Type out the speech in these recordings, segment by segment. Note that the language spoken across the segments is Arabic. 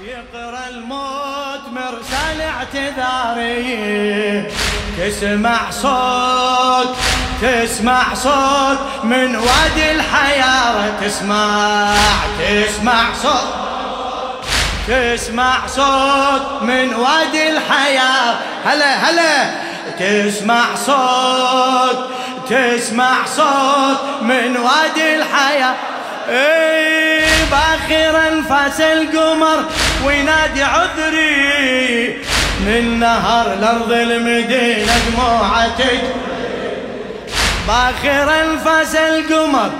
يقرأ الموت مرسال اعتذاري. تسمع صوت تسمع صوت من وادي الحيارة تسمع تسمع صوت تسمع صوت من وادي الحياة. هلا هلا. تسمع صوت تسمع صوت من وادي الحياة. إي بآخر أنفاس القمر وينادي عذري. من نهر الأرض المدينة دموعة بآخر أنفاس القمر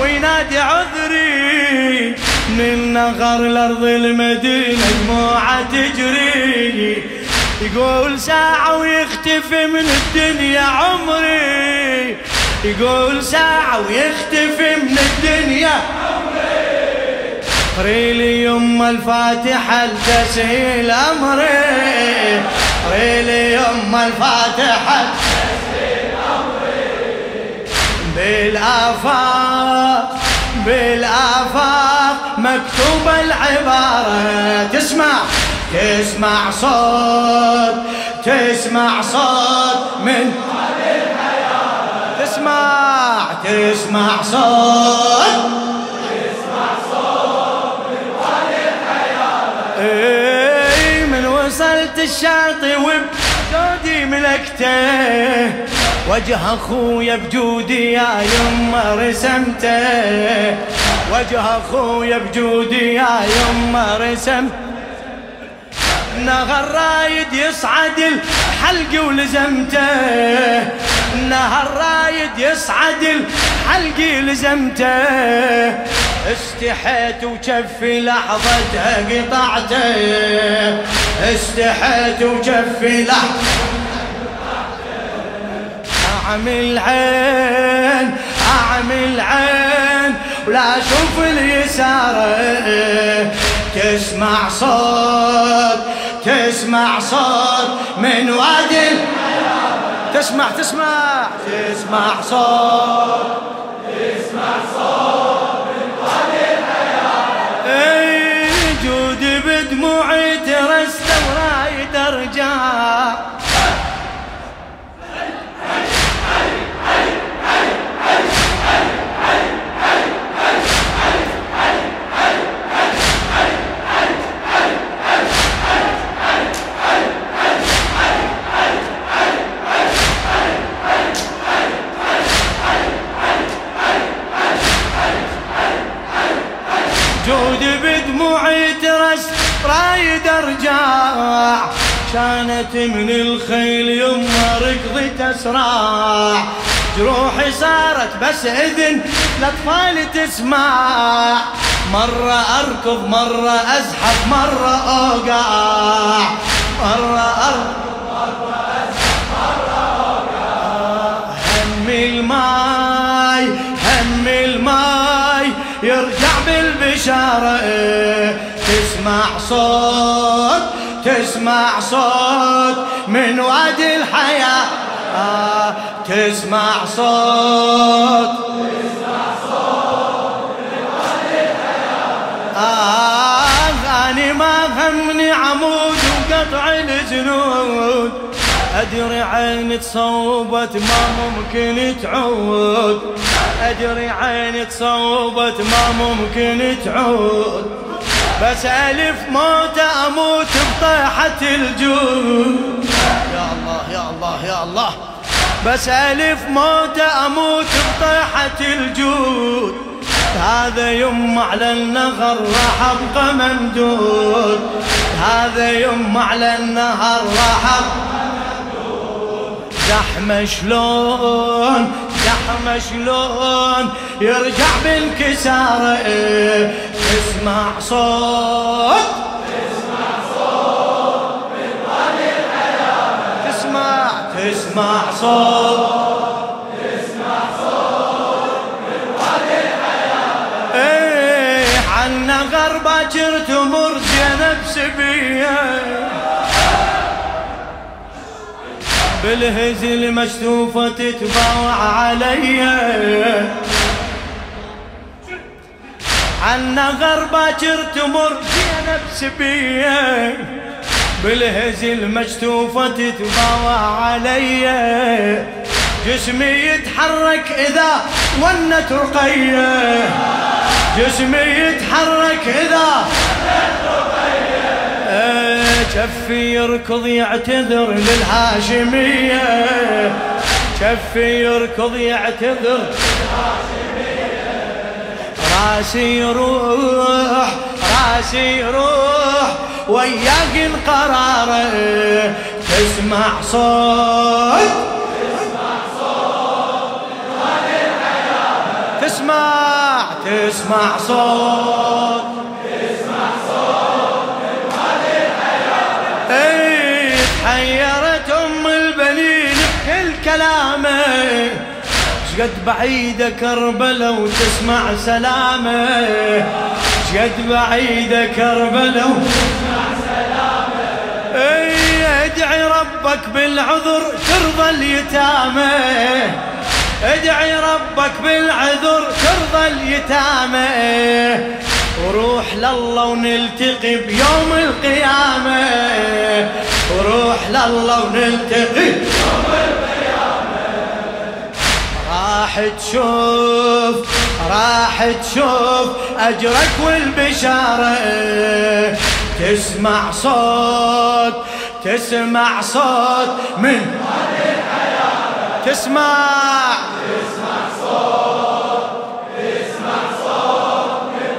وينادي عذري. من نغر الأرض المدينة دموعة تجري. يقول ساعة ويختفي من الدنيا عمري. يقول ساعة ويختفي من الدنيا. عمري لي يم الفاتحة لتسهيل أمري لي يم الفاتحة بالآفاق بالآفاق مكتوب العبارة. تسمع تسمع صوت تسمع صوت من تسمع تسمع صوت. تسمع صوت من إيه، من وصلت الشاطئ وبجودي ملكته. وجه أخويا بجودي يا يما رسمته. وجه أخويا بجودي يا يما رسمته. نهر رايد يصعد الحلق ولزمته. نهر رايد يصعد الحلق لزمته. استحيت وكفي لحظتها قطعته. استحيت وكفي لحظتها اعمل عين اعمل عين ولا أشوف اليسار تسمع صوت تسمع صوت من وادي تسمع تسمع. تسمع صوت. كانت من الخيل يما ركضت اسرع جروحي صارت بس إذن الاطفال تسمع. مرة أركض مرة أزحف مرة أوقع. مرة أركض مرة ازحف مرة أوقع. هم الماي هم الماي يرجع بالبشارة. تسمع صوت تسمع صوت من وادي الحياة. آه تسمع صوت تسمع صوت من وادي الحياة آه أنا ما همني عمود وقطع الجنود. أدري عيني تصوبت ما ممكن تعود. أدري عيني تصوبت ما ممكن تعود. بس ألف موت أموت بطيحة الجود. يا الله يا الله يا الله. بس ألف موت أموت بطيحة الجود. هذا يوم على النهر راح ابقى ممدود. هذا يوم على النهر راح زحمة شلون زحمة شلون يرجع بالكسارة تسمع صوت. تسمع صوت. من وادي الحياة تسمع تسمع صوت. بالهزل مشتوفة تتباوع علي عنا غربة تمر زينب سبية بالهزل مجتوفة تتباوى علي جسمي يتحرك إذا ونت رقية جسمي يتحرك إذا كفي يركض يعتذر للهاشمية. كفي يركض يعتذر راسي يروح راسي يروح وياك القرار. تسمع صوت تسمع صوت تسمع تسمع صوت. شقد بعيدة كربلة وتسمع سلامه. شقد بعيدة كربلة وتسمع سلامه. اي ادعي ربك بالعذر ترضى اليتامى. ادعي ربك بالعذر ترضى اليتامى. وروح لله ونلتقي بيوم القيامة. وروح لله ونلتقي راح تشوف راح تشوف أجرك والبشارة. تسمع صوت تسمع صوت من تسمع. تسمع صوت تسمع صوت من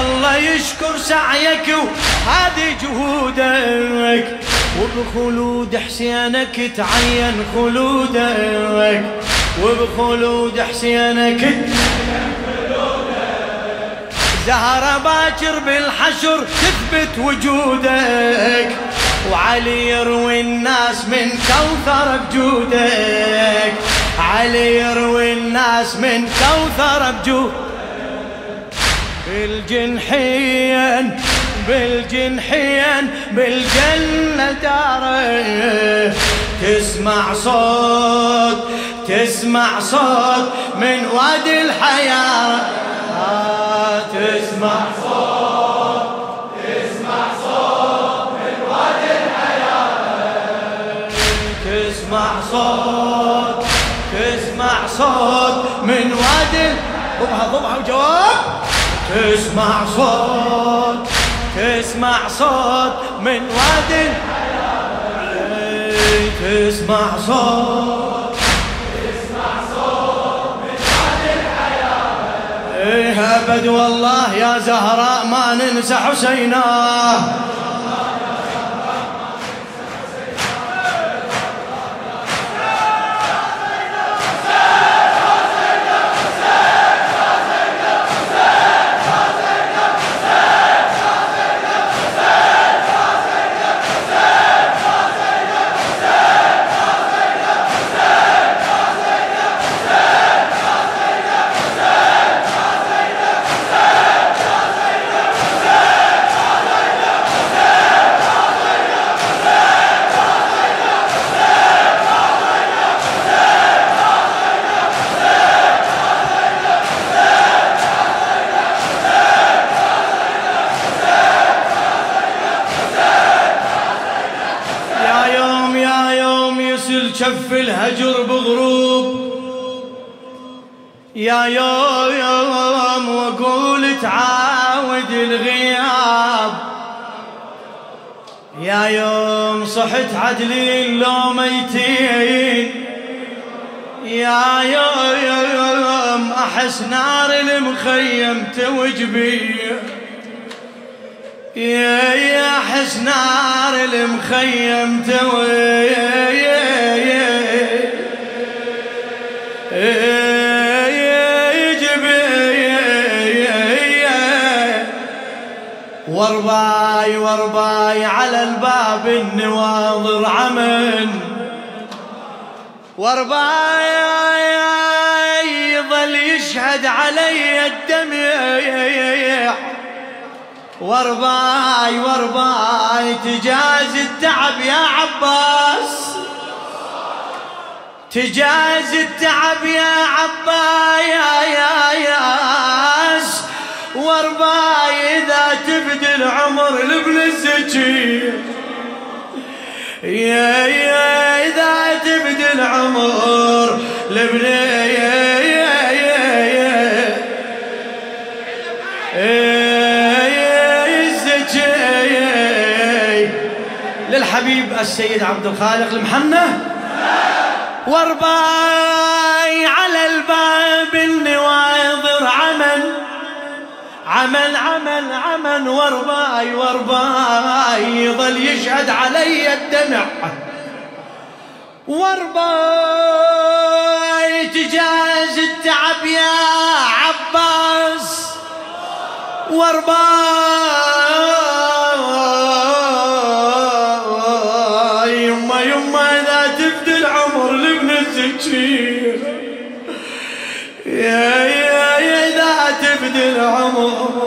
الله يشكر سعيك وهذه جهودك. وبخلود حسينك تعين خلودك وبخلود حسينك زهرة باكر بالحشر تثبت وجودك. وعلي يروي الناس من كوثر بجودك. علي يروي الناس من كوثر بجودك. بالجنحين بالجنحين بالجنة داره تسمع صوت تسمع صوت من وادي الحياة. تسمع صوت تسمع صوت من وادي الحياة. تسمع صوت تسمع صوت من وادي ضبها ضبها وجواب. تسمع صوت تسمع صوت من وادي تسمع صوت. تسمع صوت من الحياة. إيه أبد والله يا زهراء ما ننسى حسينا. شف الهجر بغروب. يا يوم واقول تعاود الغياب. يا يوم صحت عدلين لو ميتين يا يوم أحس نار المخيم توج بي. يا أحس نار المخيم توج ورباي ورباي على الباب النواظر عمن. ورباي يظل يشهد علي الدمع. ورباي ورباي تجاز التعب يا عباس. تجاز التعب يا عبا يا يا ياس واربا اذا تبدي العمر لابن الزكي يا يا اذا تبدي العمر لابن يا يا يا يا للحبيب السيد عبد الخالق المحنه وارباي على الباب النواظر عمل عمل عمل عمل وارباي وارباي يظل يشهد علي الدمع. وارباي تجاز التعب يا عباس. وارباي فيها يا يا يا لا العمر.